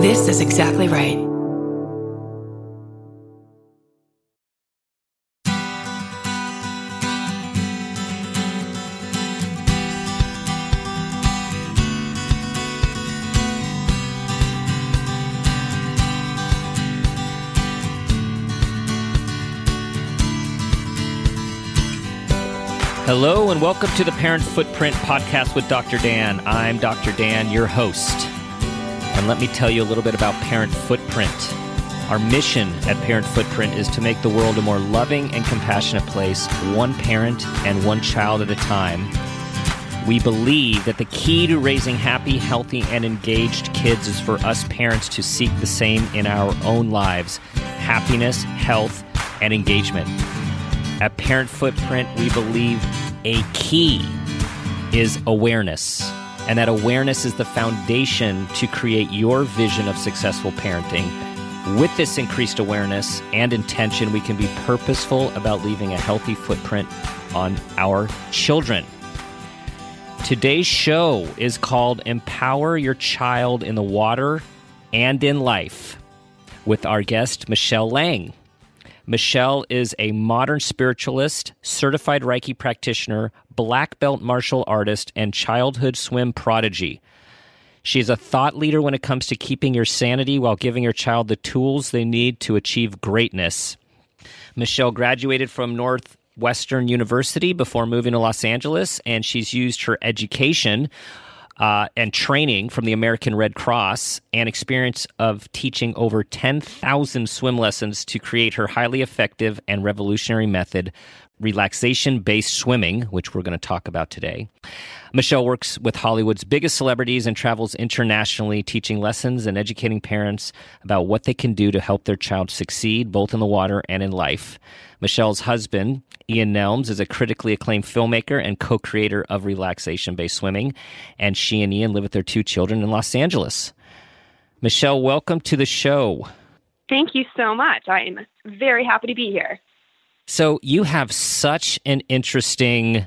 This is exactly right. Hello, and welcome to the Parent Footprint Podcast with Dr. Dan. I'm Dr. Dan, your host. And let me tell you a little bit about Parent Footprint. Our mission at Parent Footprint is to make the world a more loving and compassionate place, one parent and one child at a time. We believe that the key to raising happy, healthy, and engaged kids is for us parents to seek the same in our own lives happiness, health, and engagement. At Parent Footprint, we believe a key is awareness. And that awareness is the foundation to create your vision of successful parenting. With this increased awareness and intention, we can be purposeful about leaving a healthy footprint on our children. Today's show is called Empower Your Child in the Water and in Life with our guest, Michelle Lang. Michelle is a modern spiritualist, certified Reiki practitioner, black belt martial artist, and childhood swim prodigy. She is a thought leader when it comes to keeping your sanity while giving your child the tools they need to achieve greatness. Michelle graduated from Northwestern University before moving to Los Angeles, and she's used her education uh, and training from the American Red Cross and experience of teaching over 10,000 swim lessons to create her highly effective and revolutionary method, relaxation based swimming, which we're going to talk about today. Michelle works with Hollywood's biggest celebrities and travels internationally, teaching lessons and educating parents about what they can do to help their child succeed both in the water and in life. Michelle's husband, Ian Nelms, is a critically acclaimed filmmaker and co creator of relaxation based swimming, and she and Ian live with their two children in Los Angeles. Michelle, welcome to the show. Thank you so much. I'm very happy to be here. So, you have such an interesting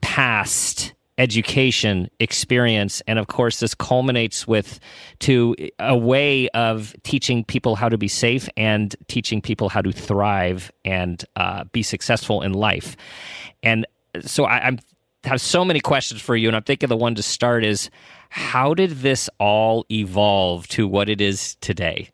past education experience and of course this culminates with to a way of teaching people how to be safe and teaching people how to thrive and uh, be successful in life. And so I, i'm have so many questions for you and i'm thinking the one to start is how did this all evolve to what it is today?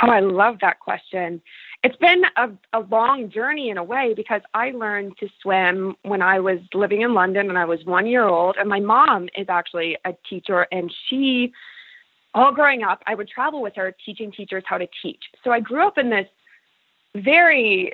Oh i love that question it's been a, a long journey in a way because I learned to swim when I was living in London and I was one year old. And my mom is actually a teacher, and she, all growing up, I would travel with her teaching teachers how to teach. So I grew up in this very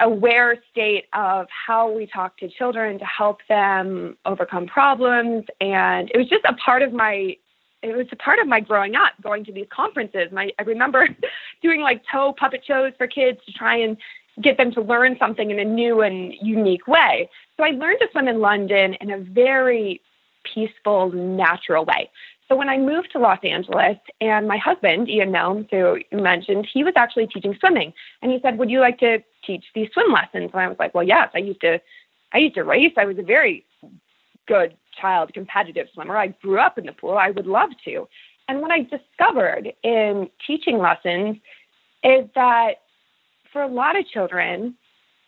aware state of how we talk to children to help them overcome problems. And it was just a part of my it was a part of my growing up going to these conferences. I, I remember doing like toe puppet shows for kids to try and get them to learn something in a new and unique way. So I learned to swim in London in a very peaceful, natural way. So when I moved to Los Angeles, and my husband, Ian Nelms, who you mentioned, he was actually teaching swimming. And he said, Would you like to teach these swim lessons? And I was like, Well, yes, I used to I used to race. I was a very good child competitive swimmer. I grew up in the pool. I would love to. And what I discovered in teaching lessons is that for a lot of children,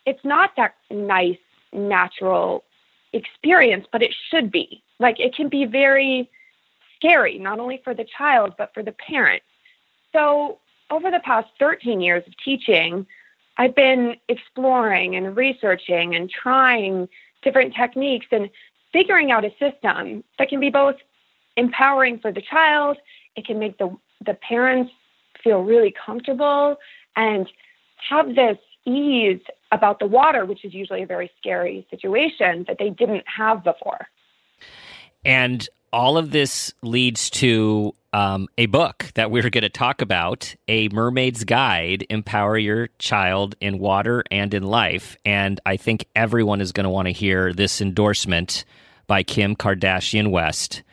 it's not that nice, natural experience, but it should be. Like it can be very scary, not only for the child, but for the parent. So, over the past 13 years of teaching, I've been exploring and researching and trying different techniques and figuring out a system that can be both empowering for the child, it can make the, the parents feel really comfortable and have this ease about the water, which is usually a very scary situation that they didn't have before. And all of this leads to um, a book that we're going to talk about A Mermaid's Guide Empower Your Child in Water and in Life. And I think everyone is going to want to hear this endorsement by Kim Kardashian West.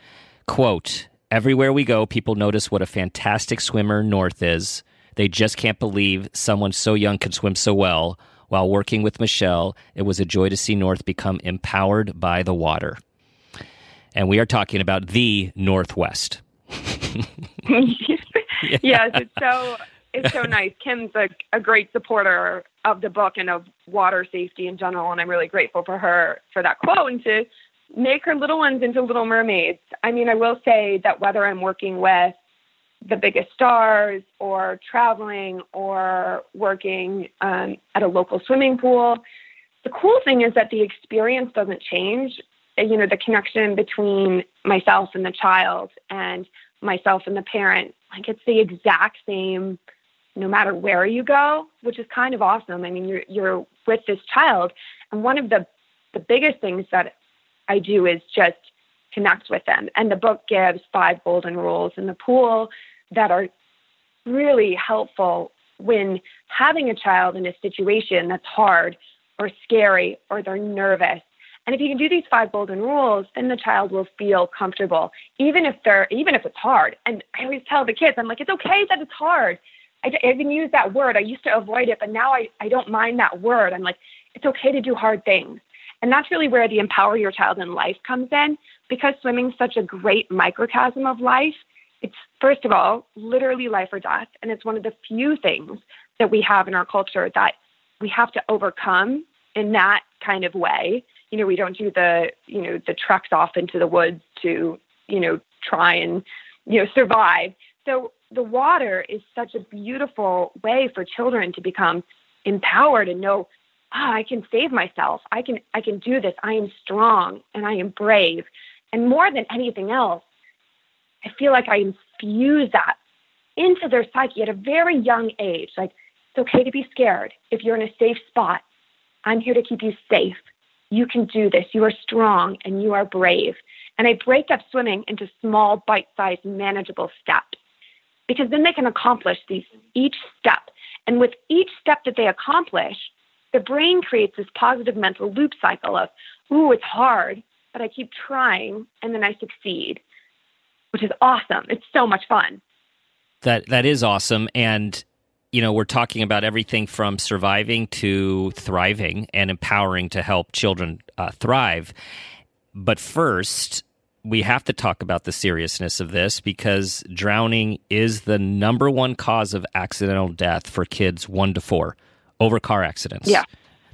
Quote, Everywhere we go, people notice what a fantastic swimmer North is. They just can't believe someone so young can swim so well. While working with Michelle, it was a joy to see North become empowered by the water. And we are talking about the North West. Yes, it's so it's so nice. Kim's a, a great supporter of the book and of water safety in general, and I'm really grateful for her for that quote and to make her little ones into little mermaids. I mean, I will say that whether I'm working with the biggest stars or traveling or working um, at a local swimming pool, the cool thing is that the experience doesn't change. Uh, you know, the connection between myself and the child and myself and the parent, like it's the exact same no matter where you go, which is kind of awesome. I mean, you're you're with this child, and one of the the biggest things that I do is just connect with them. And the book gives five golden rules in the pool that are really helpful when having a child in a situation that's hard or scary or they're nervous. And if you can do these five golden rules, then the child will feel comfortable, even if they're even if it's hard. And I always tell the kids, I'm like, it's okay that it's hard. I, even use that word. I used to avoid it, but now I, I don't mind that word. I'm like, it's okay to do hard things. And that's really where the empower your child in life comes in because swimming's such a great microcosm of life. It's first of all, literally life or death. And it's one of the few things that we have in our culture that we have to overcome in that kind of way. You know, we don't do the, you know, the treks off into the woods to, you know, try and, you know, survive. So the water is such a beautiful way for children to become empowered and know oh, I can save myself. I can I can do this. I am strong and I am brave. And more than anything else, I feel like I infuse that into their psyche at a very young age. Like it's okay to be scared if you're in a safe spot. I'm here to keep you safe. You can do this. You are strong and you are brave. And I break up swimming into small, bite-sized, manageable steps because then they can accomplish these each step. And with each step that they accomplish, the brain creates this positive mental loop cycle of, ooh, it's hard, but I keep trying and then I succeed, which is awesome. It's so much fun. That that is awesome. And you know, we're talking about everything from surviving to thriving and empowering to help children uh, thrive. But first, we have to talk about the seriousness of this because drowning is the number one cause of accidental death for kids one to four over car accidents. Yeah.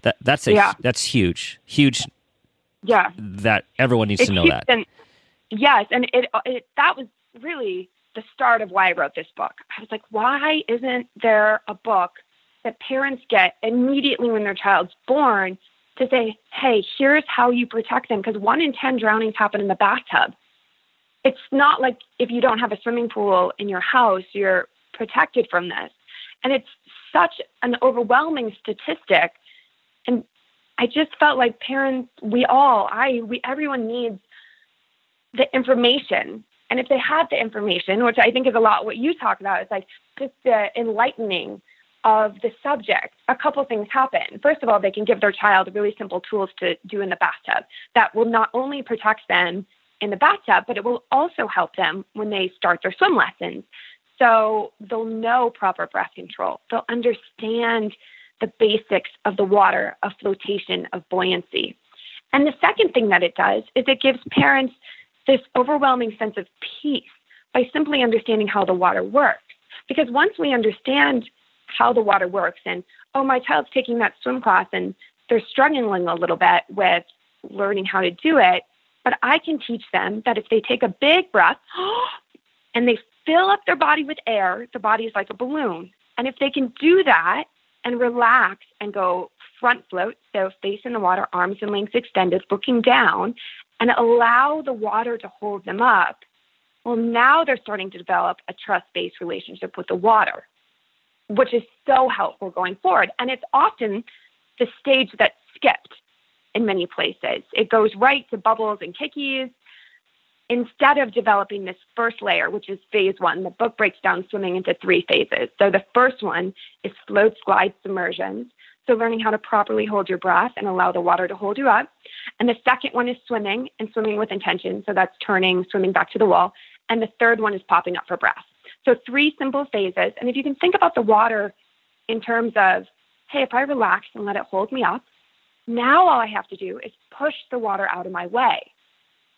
That that's a yeah. that's huge. Huge Yeah. That everyone needs it's to know that. And, yes, and it, it that was really the start of why I wrote this book. I was like, why isn't there a book that parents get immediately when their child's born to say, hey, here's how you protect them? Because one in 10 drownings happen in the bathtub. It's not like if you don't have a swimming pool in your house, you're protected from this. And it's such an overwhelming statistic. And I just felt like parents, we all, I, we, everyone needs the information. And if they had the information, which I think is a lot what you talk about, it's like just the enlightening of the subject, a couple things happen. First of all, they can give their child really simple tools to do in the bathtub that will not only protect them in the bathtub, but it will also help them when they start their swim lessons. So they'll know proper breath control. They'll understand the basics of the water, of flotation, of buoyancy. And the second thing that it does is it gives parents this overwhelming sense of peace by simply understanding how the water works. Because once we understand how the water works and, oh, my child's taking that swim class and they're struggling a little bit with learning how to do it, but I can teach them that if they take a big breath and they fill up their body with air, the body is like a balloon. And if they can do that and relax and go front float, so face in the water, arms and legs extended, looking down, and allow the water to hold them up, well, now they're starting to develop a trust based relationship with the water, which is so helpful going forward. And it's often the stage that's skipped in many places. It goes right to bubbles and kickies instead of developing this first layer, which is phase one, the book breaks down swimming into three phases. So the first one is floats, glides, submersions. So learning how to properly hold your breath and allow the water to hold you up. And the second one is swimming and swimming with intention. So that's turning, swimming back to the wall. And the third one is popping up for breath. So three simple phases. And if you can think about the water in terms of, hey, if I relax and let it hold me up, now all I have to do is push the water out of my way.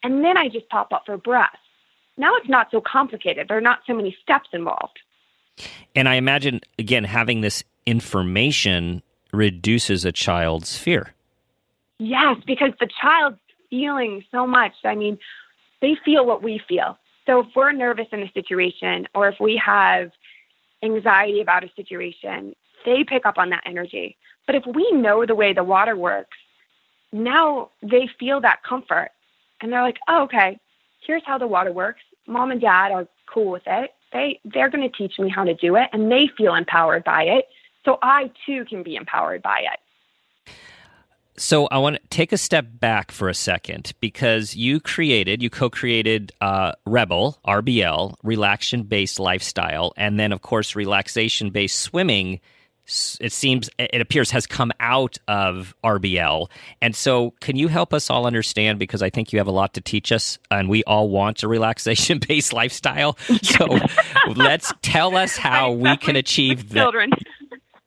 And then I just pop up for breath. Now it's not so complicated. There are not so many steps involved. And I imagine, again, having this information reduces a child's fear. Yes, because the child's feeling so much. I mean, they feel what we feel. So if we're nervous in a situation or if we have anxiety about a situation, they pick up on that energy. But if we know the way the water works, now they feel that comfort and they're like, oh, okay, here's how the water works. Mom and dad are cool with it. They, they're going to teach me how to do it and they feel empowered by it. So I too can be empowered by it. So I want to take a step back for a second because you created, you co-created uh, Rebel RBL, relaxation-based lifestyle, and then of course relaxation-based swimming. It seems it appears has come out of RBL, and so can you help us all understand because I think you have a lot to teach us, and we all want a relaxation-based lifestyle. So let's tell us how we can achieve that. Children.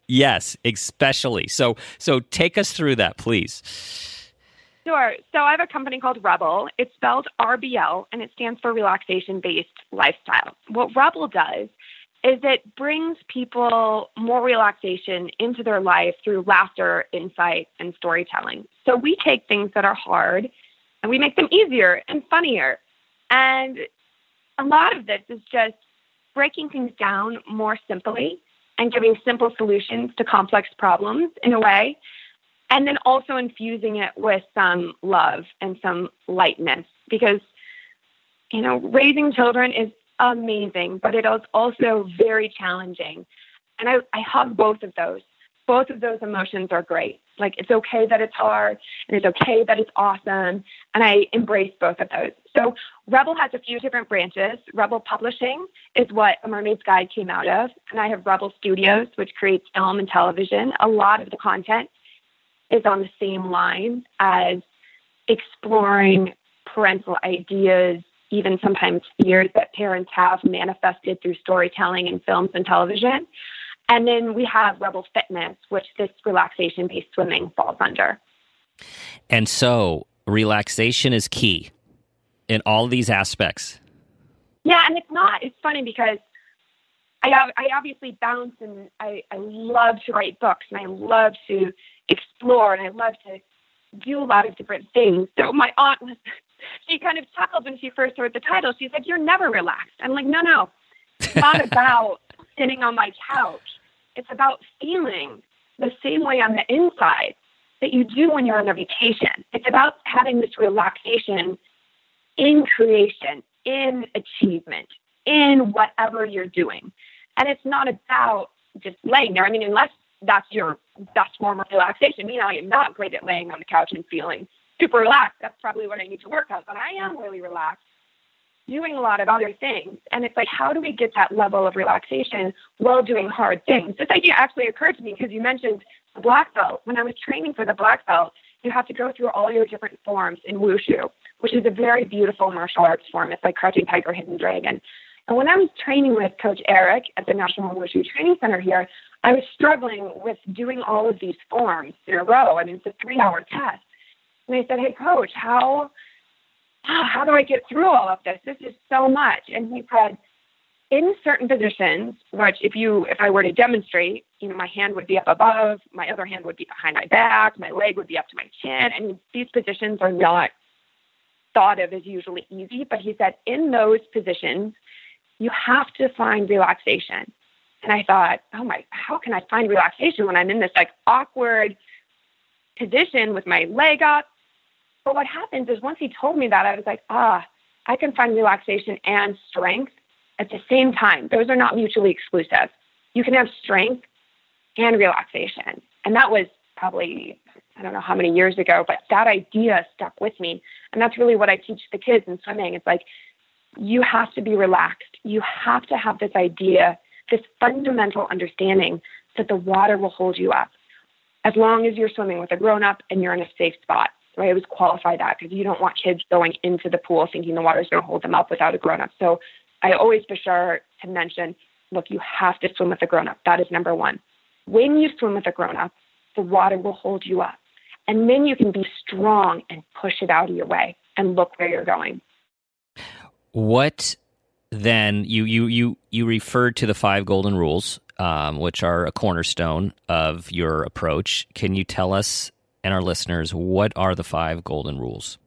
Yes, especially. So so take us through that, please. Sure. So I have a company called Rebel. It's spelled RBL and it stands for relaxation based lifestyle. What Rebel does is it brings people more relaxation into their life through laughter, insight, and storytelling. So we take things that are hard and we make them easier and funnier. And a lot of this is just breaking things down more simply and giving simple solutions to complex problems in a way, and then also infusing it with some love and some lightness because, you know, raising children is amazing, but it is also very challenging. And I, I hug both of those both of those emotions are great. Like it's okay that it's hard and it's okay that it's awesome. And I embrace both of those. So Rebel has a few different branches. Rebel Publishing is what A Mermaid's Guide came out of. And I have Rebel Studios, which creates film and television. A lot of the content is on the same line as exploring parental ideas, even sometimes fears that parents have manifested through storytelling in films and television. And then we have Rebel Fitness, which this relaxation based swimming falls under. And so relaxation is key in all these aspects. Yeah, and it's not. It's funny because I, I obviously bounce and I, I love to write books and I love to explore and I love to do a lot of different things. So my aunt was, she kind of chuckled when she first heard the title. She said, You're never relaxed. I'm like, No, no. It's not about sitting on my couch it's about feeling the same way on the inside that you do when you're on a vacation. It's about having this relaxation in creation, in achievement, in whatever you're doing. And it's not about just laying there. I mean, unless that's your best form of relaxation. Me, I am not great at laying on the couch and feeling super relaxed. That's probably what I need to work on. But I am really relaxed doing a lot of other things. And it's like, how do we get that level of relaxation while doing hard things? This idea actually occurred to me because you mentioned the black belt. When I was training for the black belt, you have to go through all your different forms in wushu, which is a very beautiful martial arts form. It's like crouching tiger, hidden dragon. And when I was training with Coach Eric at the National Wushu Training Center here, I was struggling with doing all of these forms in a row. I mean, it's a three hour test. And I said, Hey, coach, how Ah, how do I get through all of this? This is so much. And he said, in certain positions, which if you if I were to demonstrate, you know, my hand would be up above, my other hand would be behind my back, my leg would be up to my chin. and these positions are not thought of as usually easy, but he said in those positions, you have to find relaxation. And I thought, oh my, how can I find relaxation when I'm in this like awkward position with my leg up, but what happens is once he told me that, I was like, ah, I can find relaxation and strength at the same time. Those are not mutually exclusive. You can have strength and relaxation. And that was probably, I don't know how many years ago, but that idea stuck with me. And that's really what I teach the kids in swimming. It's like, you have to be relaxed. You have to have this idea, this fundamental understanding that the water will hold you up as long as you're swimming with a grown up and you're in a safe spot. So I always qualify that because you don't want kids going into the pool thinking the water is going to hold them up without a grown up. So I always be sure to mention, look, you have to swim with a grown up. That is number one. When you swim with a grown up, the water will hold you up. And then you can be strong and push it out of your way and look where you're going. What then you you you you referred to the five golden rules, um, which are a cornerstone of your approach. Can you tell us and our listeners what are the five golden rules?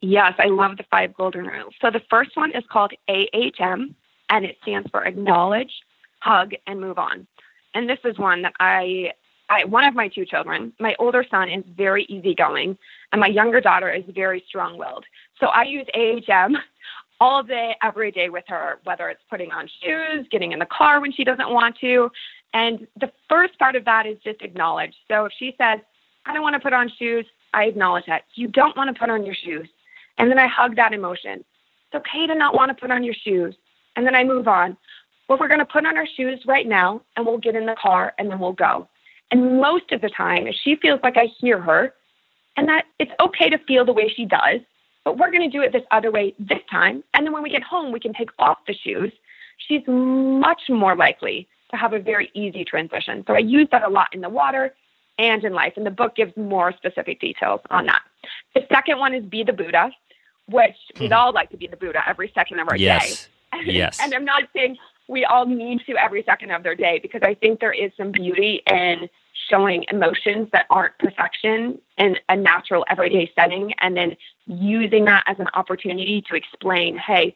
Yes, I love the five golden rules. So the first one is called AHM, and it stands for acknowledge, hug, and move on. And this is one that I, I one of my two children, my older son is very easygoing, and my younger daughter is very strong-willed. So I use AHM all day, every day with her, whether it's putting on shoes, getting in the car when she doesn't want to. And the first part of that is just acknowledge. So if she says, I don't want to put on shoes, I acknowledge that. You don't want to put on your shoes. And then I hug that emotion. It's okay to not want to put on your shoes. And then I move on. Well, we're going to put on our shoes right now and we'll get in the car and then we'll go. And most of the time, if she feels like I hear her and that it's okay to feel the way she does, but we're going to do it this other way this time. And then when we get home, we can take off the shoes. She's much more likely to have a very easy transition. So I use that a lot in the water and in life. And the book gives more specific details on that. The second one is Be the Buddha, which mm-hmm. we'd all like to be the Buddha every second of our yes. day. Yes. and I'm not saying we all need to every second of their day because I think there is some beauty in showing emotions that aren't perfection in a natural everyday setting and then using that as an opportunity to explain, hey,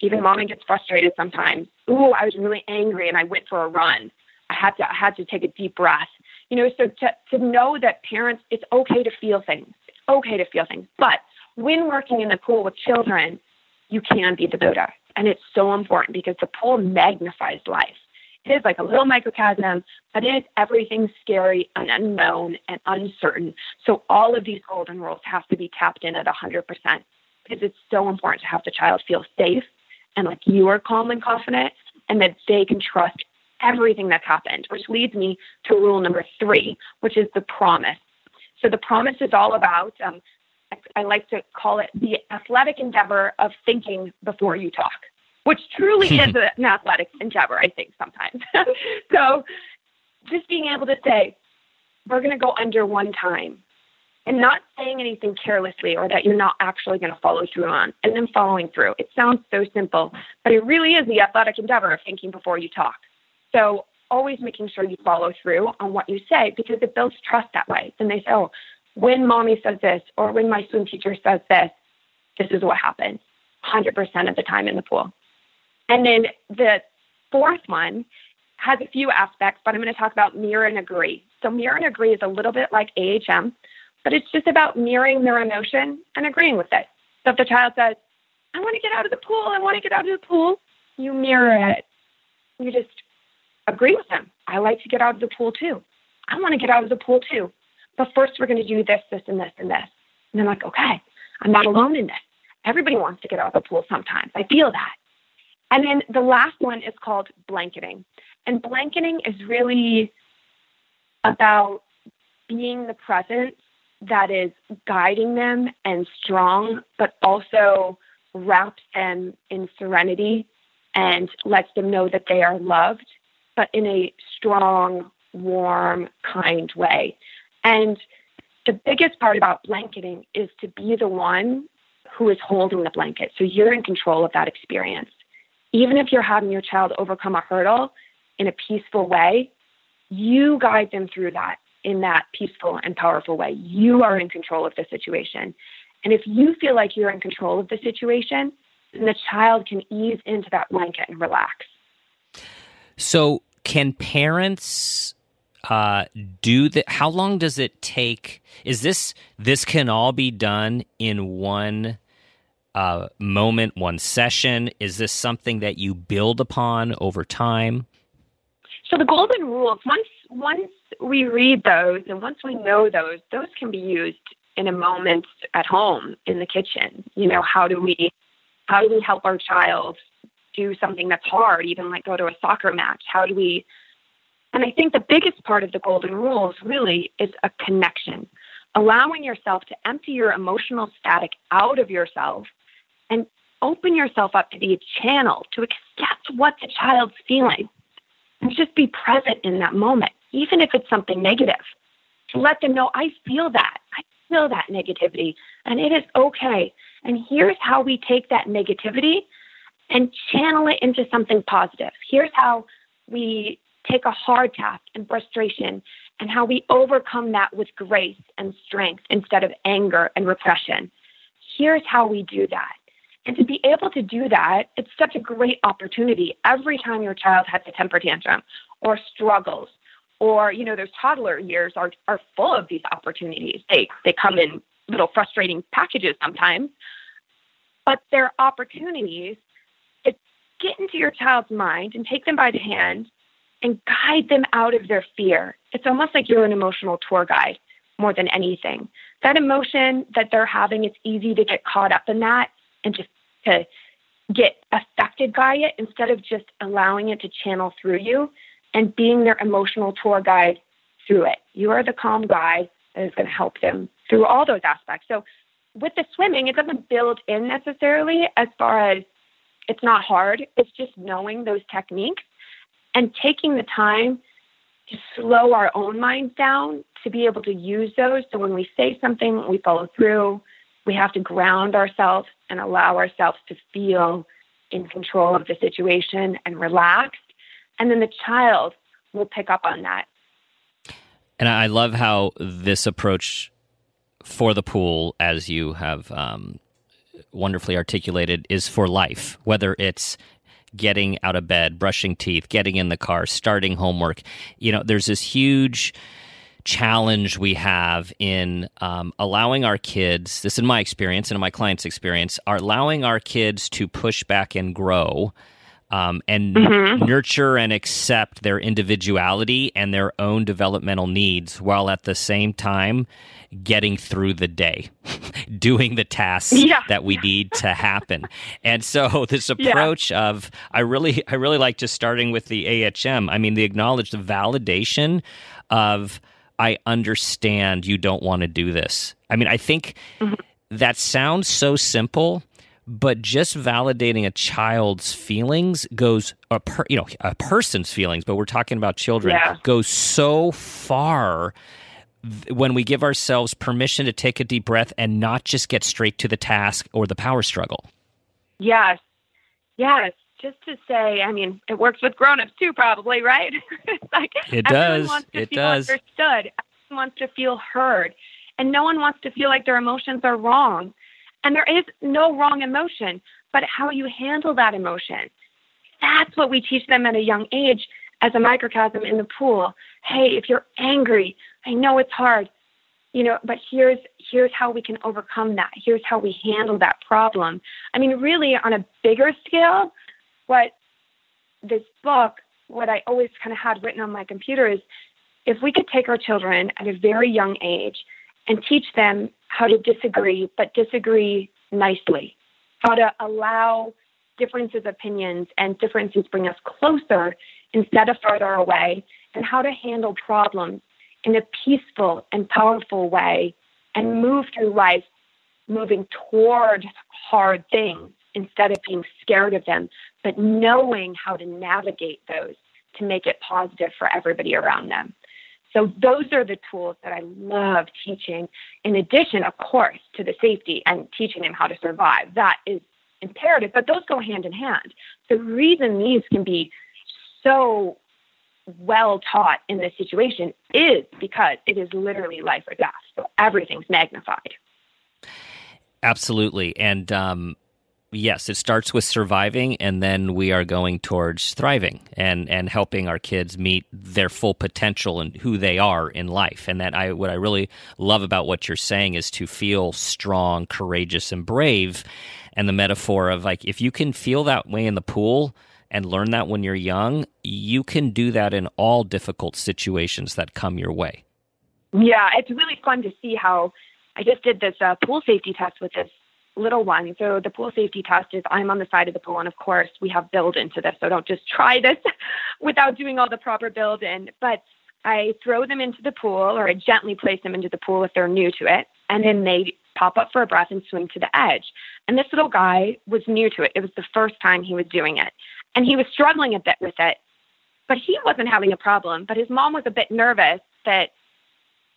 even mommy gets frustrated sometimes. Ooh, I was really angry and I went for a run. I had to I had to take a deep breath. You know, so to, to know that parents, it's okay to feel things. It's okay to feel things. But when working in the pool with children, you can be the Buddha. And it's so important because the pool magnifies life. It is like a little microcosm, but it is everything scary and unknown and uncertain. So all of these golden rules have to be tapped in at 100% because it's so important to have the child feel safe and like you are calm and confident and that they can trust everything that's happened, which leads me to rule number three, which is the promise. So the promise is all about, um, I like to call it the athletic endeavor of thinking before you talk which truly is an athletic endeavor, I think, sometimes. so just being able to say, we're going to go under one time and not saying anything carelessly or that you're not actually going to follow through on and then following through. It sounds so simple, but it really is the athletic endeavor of thinking before you talk. So always making sure you follow through on what you say because it builds trust that way. Then they say, oh, when mommy says this or when my swim teacher says this, this is what happens 100% of the time in the pool. And then the fourth one has a few aspects, but I'm going to talk about mirror and agree. So mirror and agree is a little bit like AHM, but it's just about mirroring their emotion and agreeing with it. So if the child says, I want to get out of the pool, I want to get out of the pool, you mirror it. You just agree with them. I like to get out of the pool too. I want to get out of the pool too. But first, we're going to do this, this, and this, and this. And I'm like, okay, I'm not alone in this. Everybody wants to get out of the pool sometimes. I feel that. And then the last one is called blanketing. And blanketing is really about being the presence that is guiding them and strong, but also wraps them in serenity and lets them know that they are loved, but in a strong, warm, kind way. And the biggest part about blanketing is to be the one who is holding the blanket. So you're in control of that experience even if you're having your child overcome a hurdle in a peaceful way, you guide them through that in that peaceful and powerful way. You are in control of the situation. And if you feel like you're in control of the situation, then the child can ease into that blanket and relax. So, can parents uh, do that? How long does it take? Is this this can all be done in one uh, moment, one session? Is this something that you build upon over time? So the golden rules, once once we read those and once we know those, those can be used in a moment at home in the kitchen. You know, how do we how do we help our child do something that's hard, even like go to a soccer match? How do we and I think the biggest part of the golden rules really is a connection. Allowing yourself to empty your emotional static out of yourself and open yourself up to be a channel to accept what the child's feeling and just be present in that moment, even if it's something negative. To let them know, I feel that. I feel that negativity, and it is okay. And here's how we take that negativity and channel it into something positive. Here's how we take a hard task and frustration and how we overcome that with grace and strength instead of anger and repression. Here's how we do that. And to be able to do that, it's such a great opportunity every time your child has a temper tantrum or struggles or, you know, those toddler years are, are full of these opportunities. They, they come in little frustrating packages sometimes, but they're opportunities get into your child's mind and take them by the hand and guide them out of their fear. It's almost like you're an emotional tour guide more than anything. That emotion that they're having, it's easy to get caught up in that and just to get affected by it instead of just allowing it to channel through you and being their emotional tour guide through it. You are the calm guide that is going to help them through all those aspects. So with the swimming, it doesn't build in necessarily as far as it's not hard. It's just knowing those techniques and taking the time to slow our own minds down to be able to use those. So when we say something, we follow through. We have to ground ourselves and allow ourselves to feel in control of the situation and relaxed. And then the child will pick up on that. And I love how this approach for the pool, as you have um, wonderfully articulated, is for life, whether it's getting out of bed, brushing teeth, getting in the car, starting homework. You know, there's this huge challenge we have in um, allowing our kids, this in my experience and in my clients' experience, are allowing our kids to push back and grow. Um, and mm-hmm. nurture and accept their individuality and their own developmental needs while at the same time getting through the day, doing the tasks yeah. that we need to happen. And so this approach yeah. of I really I really like just starting with the AHM. I mean the acknowledged validation of I understand you don't want to do this. I mean I think mm-hmm. that sounds so simple but just validating a child's feelings goes a per, you know a person's feelings but we're talking about children yeah. goes so far when we give ourselves permission to take a deep breath and not just get straight to the task or the power struggle. Yes. Yes. Just to say, I mean, it works with grown-ups too, probably, right? it's like it does. Wants to it feel does. Understood. Everyone wants to feel heard, and no one wants to feel like their emotions are wrong. And there is no wrong emotion, but how you handle that emotion. That's what we teach them at a young age as a microcosm in the pool. Hey, if you're angry, I know it's hard, you know, but here's here's how we can overcome that. Here's how we handle that problem. I mean, really on a bigger scale, what this book, what I always kind of had written on my computer is if we could take our children at a very young age and teach them how to disagree, but disagree nicely, how to allow differences of opinions and differences bring us closer instead of farther away, and how to handle problems in a peaceful and powerful way and move through life moving toward hard things instead of being scared of them, but knowing how to navigate those to make it positive for everybody around them. So those are the tools that I love teaching, in addition, of course, to the safety and teaching them how to survive. That is imperative, but those go hand in hand. The reason these can be so well taught in this situation is because it is literally life or death. So everything's magnified. Absolutely. And um, yes, it starts with surviving, and then we are going towards thriving and, and helping our kids meet their full potential and who they are in life. And that I what I really love about what you're saying is to feel strong, courageous, and brave. And the metaphor of like if you can feel that way in the pool, and learn that when you're young, you can do that in all difficult situations that come your way. Yeah, it's really fun to see how I just did this uh, pool safety test with this little one. So the pool safety test is I'm on the side of the pool, and of course we have build into this. So don't just try this without doing all the proper build in. But I throw them into the pool, or I gently place them into the pool if they're new to it, and then they pop up for a breath and swim to the edge. And this little guy was new to it. It was the first time he was doing it and he was struggling a bit with it. But he wasn't having a problem. But his mom was a bit nervous that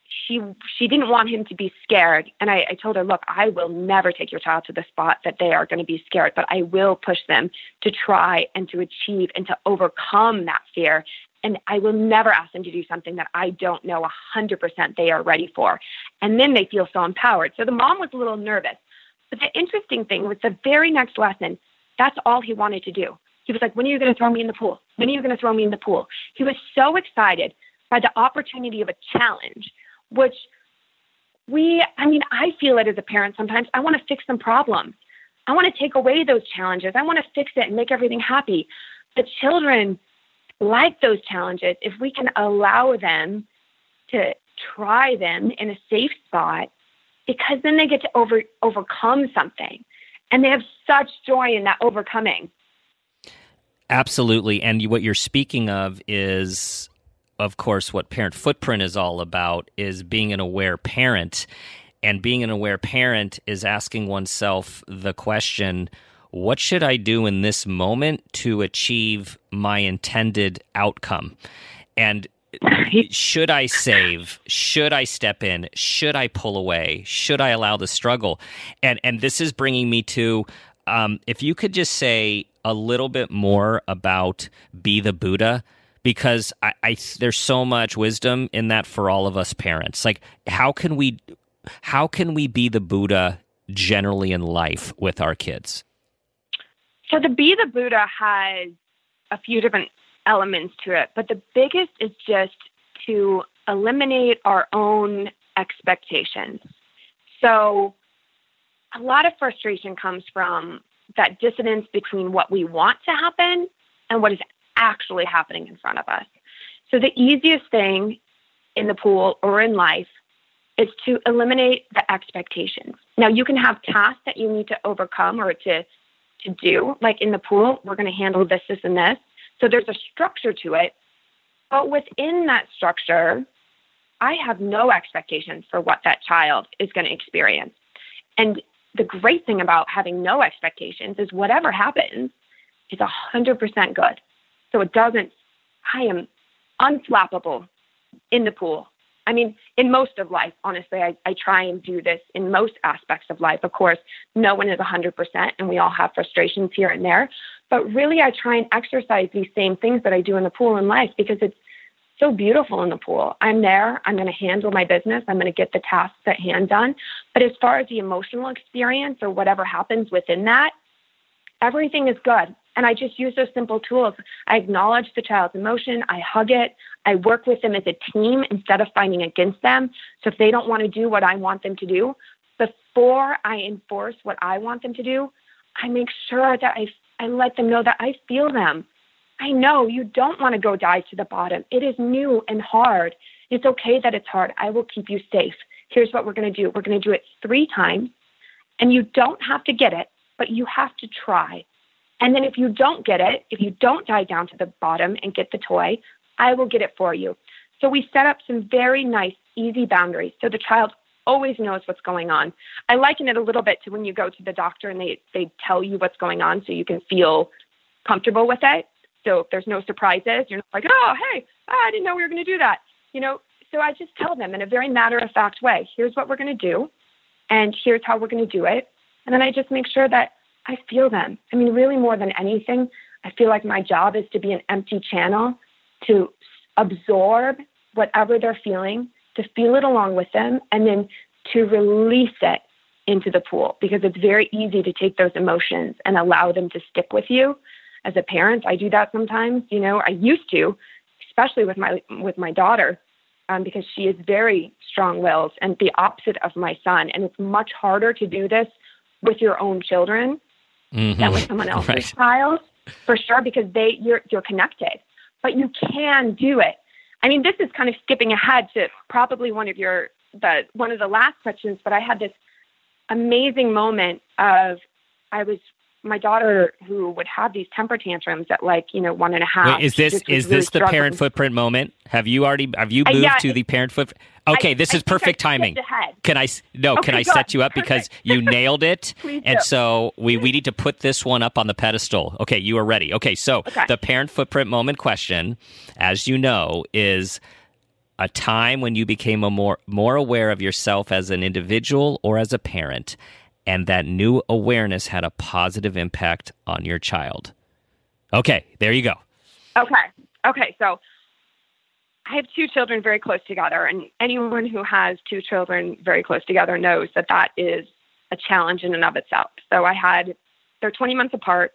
she she didn't want him to be scared. And I, I told her look i will never take your child to the spot that they are going to be scared but i will push them to try and to achieve and to overcome that fear. And i will never ask them to do something that i don't know a 100% they are ready for. And then they feel so empowered. So the mom was a little nervous. But the interesting thing was the very next lesson that's all he wanted to do he was like when are you going to throw me in the pool when are you going to throw me in the pool he was so excited by the opportunity of a challenge which we, I mean, I feel it as a parent sometimes. I want to fix some problems. I want to take away those challenges. I want to fix it and make everything happy. The children like those challenges if we can allow them to try them in a safe spot because then they get to over overcome something and they have such joy in that overcoming absolutely and what you're speaking of is of course, what Parent Footprint is all about is being an aware parent. And being an aware parent is asking oneself the question what should I do in this moment to achieve my intended outcome? And should I save? Should I step in? Should I pull away? Should I allow the struggle? And and this is bringing me to um, if you could just say a little bit more about be the Buddha because I, I there's so much wisdom in that for all of us parents. Like how can we how can we be the Buddha generally in life with our kids? So the be the Buddha has a few different elements to it, but the biggest is just to eliminate our own expectations. So a lot of frustration comes from that dissonance between what we want to happen and what is actually happening in front of us. So the easiest thing in the pool or in life is to eliminate the expectations. Now you can have tasks that you need to overcome or to to do. Like in the pool, we're going to handle this, this, and this. So there's a structure to it. But within that structure, I have no expectations for what that child is going to experience. And the great thing about having no expectations is whatever happens is 100% good. So it doesn't, I am unflappable in the pool. I mean, in most of life, honestly, I, I try and do this in most aspects of life. Of course, no one is 100%, and we all have frustrations here and there. But really, I try and exercise these same things that I do in the pool in life because it's so beautiful in the pool. I'm there. I'm going to handle my business. I'm going to get the tasks at hand done. But as far as the emotional experience or whatever happens within that, everything is good. And I just use those simple tools. I acknowledge the child's emotion. I hug it. I work with them as a team instead of fighting against them. So if they don't want to do what I want them to do, before I enforce what I want them to do, I make sure that I, I let them know that I feel them. I know you don't want to go dive to the bottom. It is new and hard. It's okay that it's hard. I will keep you safe. Here's what we're going to do we're going to do it three times, and you don't have to get it, but you have to try. And then if you don't get it, if you don't dive down to the bottom and get the toy, I will get it for you. So we set up some very nice, easy boundaries so the child always knows what's going on. I liken it a little bit to when you go to the doctor and they, they tell you what's going on so you can feel comfortable with it. So if there's no surprises, you're not like, oh, hey, oh, I didn't know we were going to do that. You know, so I just tell them in a very matter of fact way, here's what we're going to do, and here's how we're going to do it. And then I just make sure that I feel them. I mean, really, more than anything, I feel like my job is to be an empty channel to absorb whatever they're feeling, to feel it along with them, and then to release it into the pool because it's very easy to take those emotions and allow them to stick with you. As a parent, I do that sometimes. You know, I used to, especially with my with my daughter, um, because she is very strong-willed and the opposite of my son. And it's much harder to do this with your own children mm-hmm. than with someone else's right. child, for sure, because they you're you're connected. But you can do it. I mean, this is kind of skipping ahead to probably one of your the one of the last questions, but I had this amazing moment of I was my daughter who would have these temper tantrums at like you know one and a half. Wait, is this is really this the parent footprint moment? Have you already have you uh, moved uh, yeah, to the parent footprint? Okay, I, this I is perfect timing. Can I no? Okay, can I set you up perfect. because you nailed it? and so we we need to put this one up on the pedestal. Okay, you are ready. Okay, so okay. the parent footprint moment question, as you know, is a time when you became a more more aware of yourself as an individual or as a parent and that new awareness had a positive impact on your child. Okay, there you go. Okay. Okay, so I have two children very close together, and anyone who has two children very close together knows that that is a challenge in and of itself. So I had, they're 20 months apart,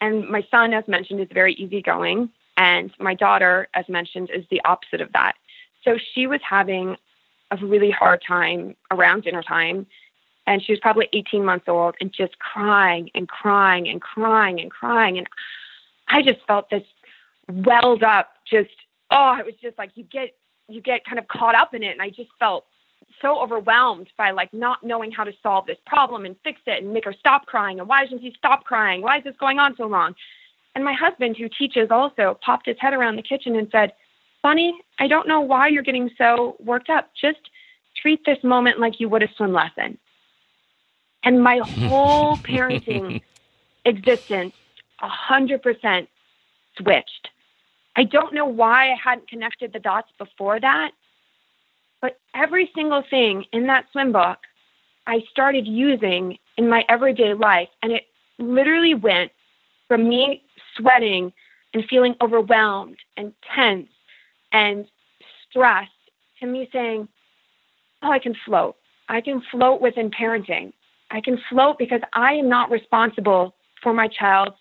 and my son, as mentioned, is very easygoing, and my daughter, as mentioned, is the opposite of that. So she was having a really hard time around dinner time, and she was probably 18 months old and just crying and crying and crying and crying. And I just felt this welled up, just oh, it was just like you get you get kind of caught up in it, and I just felt so overwhelmed by like not knowing how to solve this problem and fix it and make her stop crying. And why doesn't she stop crying? Why is this going on so long? And my husband, who teaches also, popped his head around the kitchen and said, Bunny, I don't know why you're getting so worked up. Just treat this moment like you would a swim lesson. And my whole parenting existence, a hundred percent switched. I don't know why I hadn't connected the dots before that, but every single thing in that swim book I started using in my everyday life. And it literally went from me sweating and feeling overwhelmed and tense and stressed to me saying, Oh, I can float. I can float within parenting. I can float because I am not responsible for my child's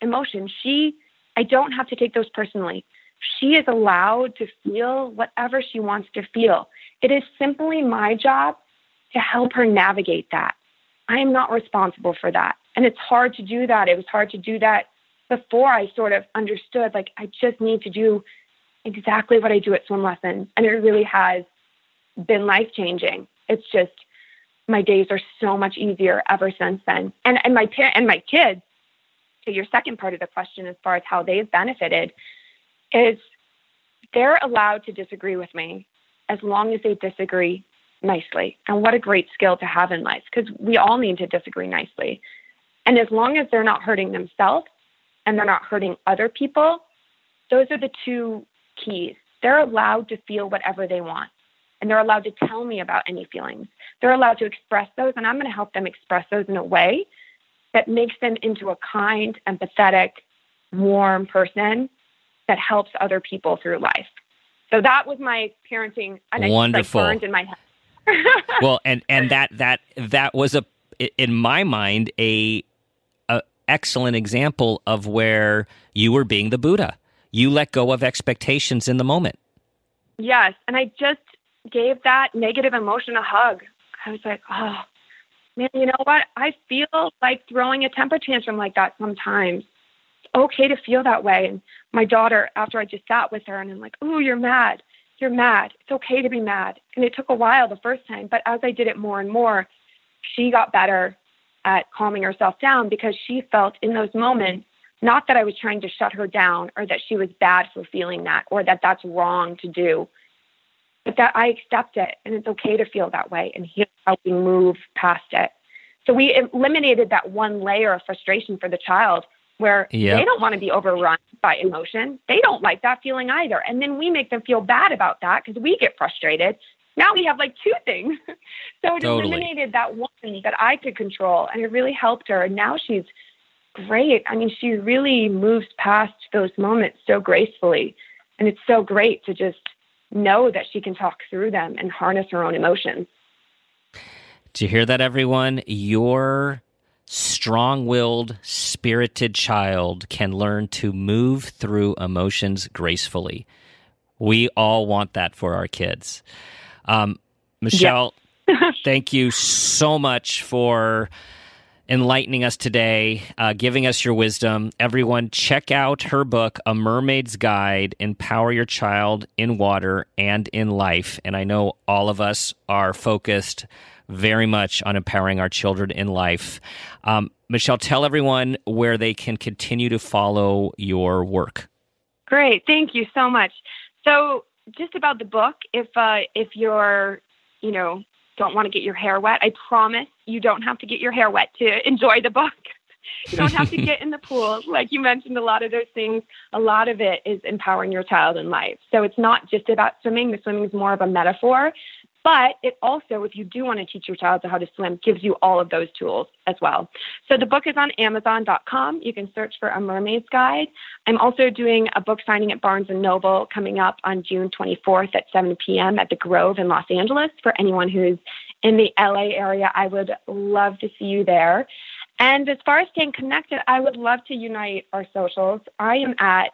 emotions. She I don't have to take those personally. She is allowed to feel whatever she wants to feel. It is simply my job to help her navigate that. I am not responsible for that. And it's hard to do that. It was hard to do that before I sort of understood like I just need to do exactly what I do at swim lessons. And it really has been life changing. It's just my days are so much easier ever since then. And and my par- and my kids to your second part of the question, as far as how they've benefited, is they're allowed to disagree with me as long as they disagree nicely. And what a great skill to have in life because we all need to disagree nicely. And as long as they're not hurting themselves and they're not hurting other people, those are the two keys. They're allowed to feel whatever they want. And they're allowed to tell me about any feelings. They're allowed to express those, and I'm going to help them express those in a way that makes them into a kind, empathetic, warm person that helps other people through life. So that was my parenting. And Wonderful. I just, like, burned in my head. well, and and that that that was a in my mind a, a excellent example of where you were being the Buddha. You let go of expectations in the moment. Yes, and I just gave that negative emotion a hug. I was like, oh, man, you know what? I feel like throwing a temper tantrum like that sometimes. It's okay to feel that way. And my daughter, after I just sat with her and I'm like, oh, you're mad. You're mad. It's okay to be mad. And it took a while the first time, but as I did it more and more, she got better at calming herself down because she felt in those moments not that I was trying to shut her down or that she was bad for feeling that or that that's wrong to do but that I accept it and it's okay to feel that way. And here's how we move past it. So we eliminated that one layer of frustration for the child where yep. they don't want to be overrun by emotion. They don't like that feeling either. And then we make them feel bad about that because we get frustrated. Now we have like two things. so it totally. eliminated that one that I could control and it really helped her. And now she's great. I mean, she really moves past those moments so gracefully. And it's so great to just know that she can talk through them and harness her own emotions. Do you hear that, everyone? Your strong willed, spirited child can learn to move through emotions gracefully. We all want that for our kids. Um, Michelle, yep. thank you so much for enlightening us today, uh, giving us your wisdom. Everyone, check out her book, A Mermaid's Guide Empower Your Child in Water and in Life. And I know all of us are focused very much on empowering our children in life. Um, Michelle, tell everyone where they can continue to follow your work. Great. Thank you so much. So, just about the book, if uh, if you're, you know, don't want to get your hair wet, I promise you don't have to get your hair wet to enjoy the book. you don't have to get in the pool. Like you mentioned, a lot of those things, a lot of it is empowering your child in life. So it's not just about swimming. The swimming is more of a metaphor. But it also, if you do want to teach your child how to swim, gives you all of those tools as well. So the book is on Amazon.com. You can search for A Mermaid's Guide. I'm also doing a book signing at Barnes and Noble coming up on June 24th at 7 p.m. at the Grove in Los Angeles. For anyone who's in the LA area, I would love to see you there. And as far as staying connected, I would love to unite our socials. I am at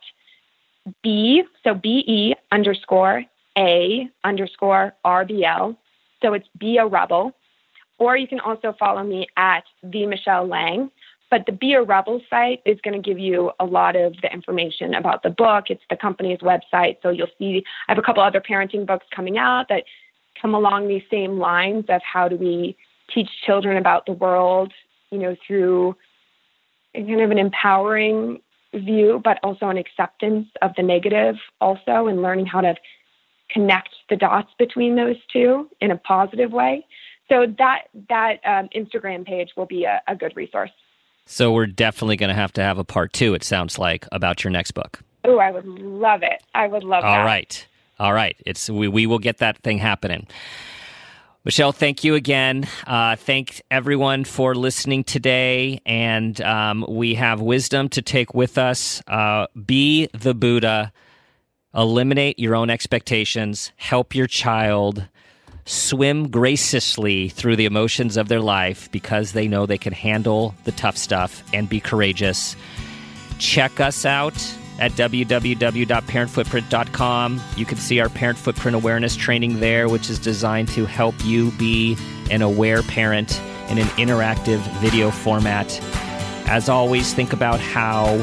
B, so B E underscore A underscore RBL. So it's Be a Rebel. Or you can also follow me at the Michelle Lang. But the Be a Rebel site is going to give you a lot of the information about the book. It's the company's website. So you'll see I have a couple other parenting books coming out that come along these same lines of how do we teach children about the world you know, through kind of an empowering view, but also an acceptance of the negative also and learning how to connect the dots between those two in a positive way. So that that um, Instagram page will be a, a good resource. So we're definitely going to have to have a part two. It sounds like about your next book. Oh, I would love it. I would love. All that. right, all right. It's we we will get that thing happening. Michelle, thank you again. Uh, thank everyone for listening today. And um, we have wisdom to take with us. Uh, be the Buddha, eliminate your own expectations, help your child swim graciously through the emotions of their life because they know they can handle the tough stuff and be courageous. Check us out at www.parentfootprint.com. You can see our parent footprint awareness training there, which is designed to help you be an aware parent in an interactive video format. As always, think about how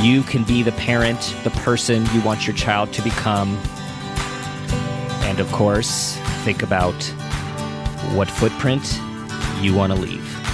you can be the parent, the person you want your child to become. And of course, think about what footprint you want to leave.